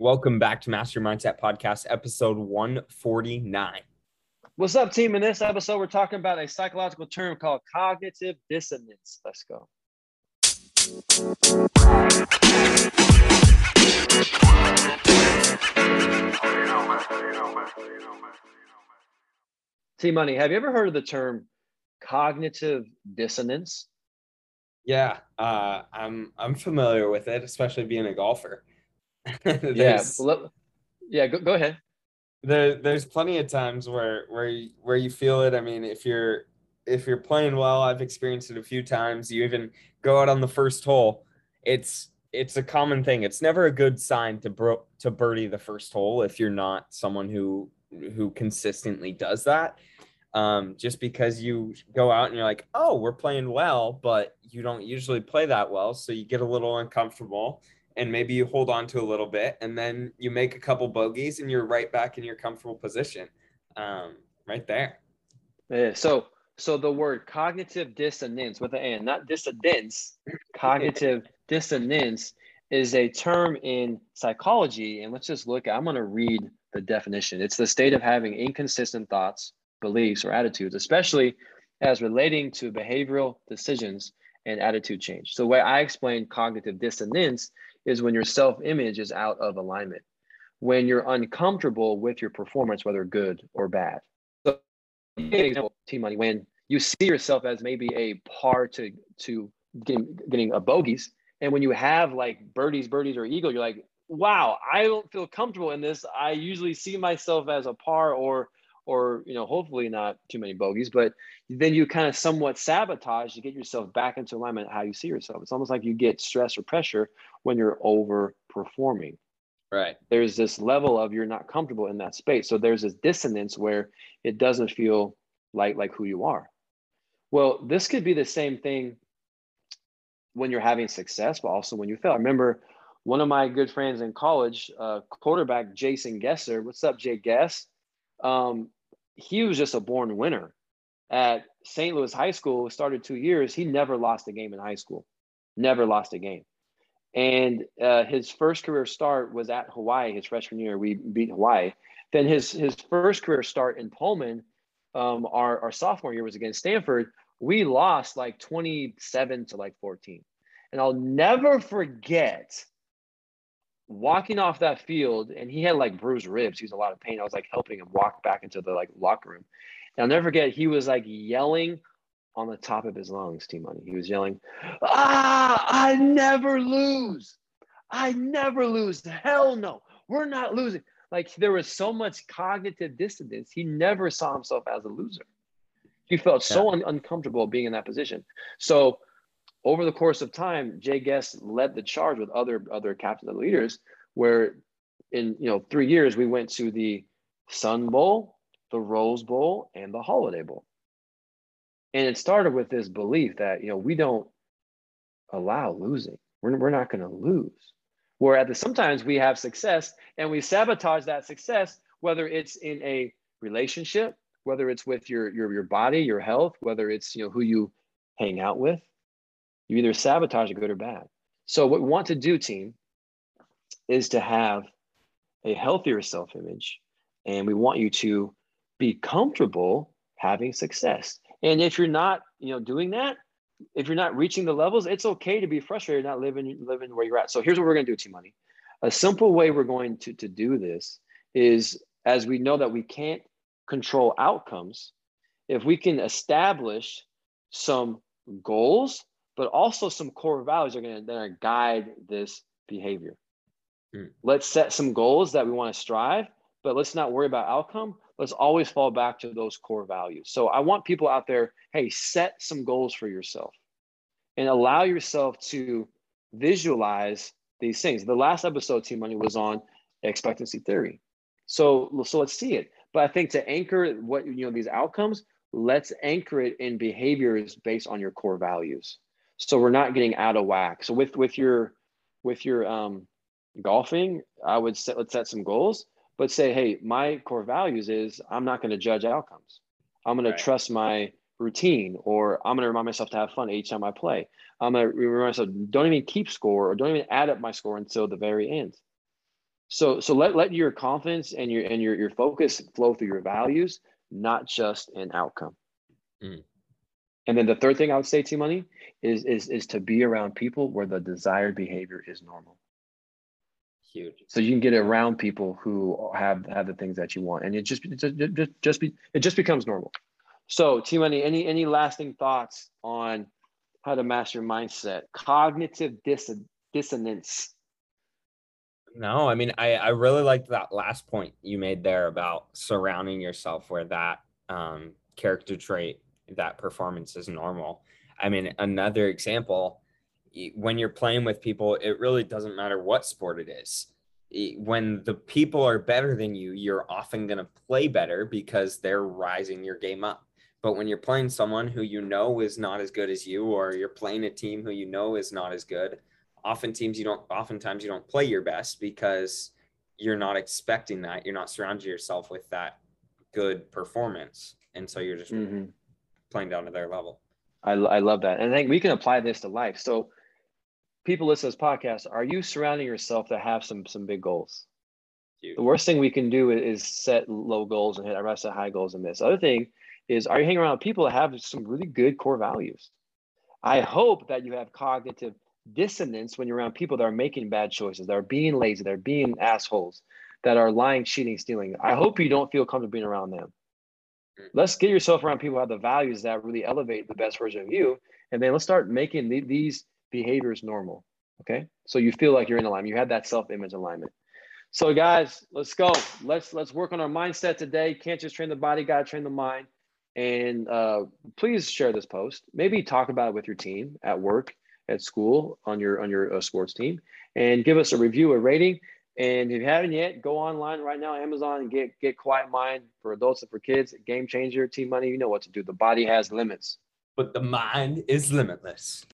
Welcome back to Master Mindset Podcast, episode 149. What's up, team? In this episode, we're talking about a psychological term called cognitive dissonance. Let's go. T Money, have you ever heard of the term cognitive dissonance? Yeah, uh, I'm I'm familiar with it, especially being a golfer. yeah, yeah. Go, go ahead. There, there's plenty of times where where you, where you feel it. I mean, if you're if you're playing well, I've experienced it a few times. You even go out on the first hole. It's it's a common thing. It's never a good sign to bro- to birdie the first hole if you're not someone who who consistently does that. Um, just because you go out and you're like, oh, we're playing well, but you don't usually play that well, so you get a little uncomfortable and maybe you hold on to a little bit and then you make a couple bogeys and you're right back in your comfortable position um, right there. Yeah so so the word cognitive dissonance with an n not dissidence cognitive dissonance is a term in psychology and let's just look i'm going to read the definition. It's the state of having inconsistent thoughts beliefs or attitudes especially as relating to behavioral decisions and attitude change so the way i explain cognitive dissonance is when your self image is out of alignment, when you're uncomfortable with your performance, whether good or bad. So, example, T Money, when you see yourself as maybe a par to to getting getting a bogeys, and when you have like birdies, birdies, or eagle, you're like, wow, I don't feel comfortable in this. I usually see myself as a par or or you know hopefully not too many bogeys but then you kind of somewhat sabotage to get yourself back into alignment how you see yourself. It's almost like you get stress or pressure when you're overperforming. Right. There's this level of you're not comfortable in that space. So there's this dissonance where it doesn't feel like like who you are. Well this could be the same thing when you're having success but also when you fail. I remember one of my good friends in college uh, quarterback jason gesser. What's up jay guess um, he was just a born winner. At St. Louis High School, started two years. He never lost a game in high school, never lost a game. And uh, his first career start was at Hawaii. His freshman year, we beat Hawaii. Then his his first career start in Pullman, um, our our sophomore year was against Stanford. We lost like twenty seven to like fourteen, and I'll never forget walking off that field and he had like bruised ribs. He was a lot of pain. I was like helping him walk back into the like locker room. And I'll never forget, he was like yelling on the top of his lungs, T Money. He was yelling, Ah, I never lose. I never lose. Hell no. We're not losing. Like there was so much cognitive dissonance. He never saw himself as a loser. He felt so un- uncomfortable being in that position. So over the course of time, Jay Guest led the charge with other other captains and leaders, where in you know three years we went to the Sun Bowl, the Rose Bowl, and the Holiday Bowl. And it started with this belief that you know we don't allow losing. We're, we're not going to lose. Where at the sometimes we have success and we sabotage that success, whether it's in a relationship, whether it's with your your your body, your health, whether it's you know who you hang out with, you either sabotage it good or bad. So what we want to do, team, is to have a healthier self-image, and we want you to be comfortable having success. And if you're not, you know, doing that, if you're not reaching the levels, it's okay to be frustrated, not living living where you're at. So here's what we're to do, T Money. A simple way we're going to, to do this is as we know that we can't control outcomes, if we can establish some goals but also some core values are going to guide this behavior. Mm. Let's set some goals that we want to strive, but let's not worry about outcome. Let's always fall back to those core values. So I want people out there, hey, set some goals for yourself and allow yourself to visualize these things. The last episode, T Money, was on expectancy theory. So, so let's see it. But I think to anchor what you know these outcomes, let's anchor it in behaviors based on your core values. So we're not getting out of whack. So with with your with your um, golfing, I would set let's set some goals, but say, hey, my core values is I'm not going to judge outcomes. I'm going right. to trust my routine, or I'm going to remind myself to have fun each time I play. I'm going to remind myself don't even keep score or don't even add up my score until the very end. So so let let your confidence and your and your your focus flow through your values, not just an outcome. Mm. And then the third thing I would say T Money is is is to be around people where the desired behavior is normal. Huge. So you can get around people who have have the things that you want, and it just it just just, just be it just becomes normal. So, T Money, any any lasting thoughts on how to master mindset? Cognitive dis- dissonance no, I mean, I, I really liked that last point you made there about surrounding yourself where that um, character trait, that performance is normal. I mean, another example, when you're playing with people, it really doesn't matter what sport it is. When the people are better than you, you're often going to play better because they're rising your game up. But when you're playing someone who you know is not as good as you, or you're playing a team who you know is not as good, often teams you don't oftentimes you don't play your best because you're not expecting that you're not surrounding yourself with that good performance and so you're just mm-hmm. Playing down to their level I, I love that and i think we can apply this to life so people listen to this podcast are you surrounding yourself to have some some big goals Huge. the worst thing we can do is set low goals and hit i set high goals and miss other thing is are you hanging around people that have some really good core values i hope that you have cognitive dissonance when you're around people that are making bad choices, that are being lazy, that are being assholes, that are lying, cheating, stealing. I hope you don't feel comfortable being around them. Let's get yourself around people who have the values that really elevate the best version of you. And then let's start making the, these behaviors normal. Okay. So you feel like you're in alignment. You have that self-image alignment. So guys, let's go. Let's let's work on our mindset today. Can't just train the body, gotta train the mind. And uh, please share this post. Maybe talk about it with your team at work at school on your on your uh, sports team and give us a review a rating and if you haven't yet go online right now amazon and get get quiet mind for adults and for kids. Game changer T Money you know what to do. The body has limits. But the mind is limitless